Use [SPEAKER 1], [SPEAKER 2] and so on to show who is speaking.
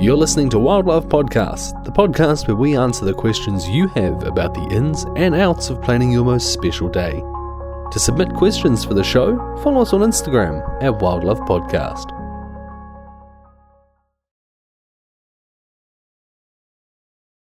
[SPEAKER 1] You're listening to Wildlife Podcast, the podcast where we answer the questions you have about the ins and outs of planning your most special day. To submit questions for the show, follow us on Instagram at Wildlife Podcast.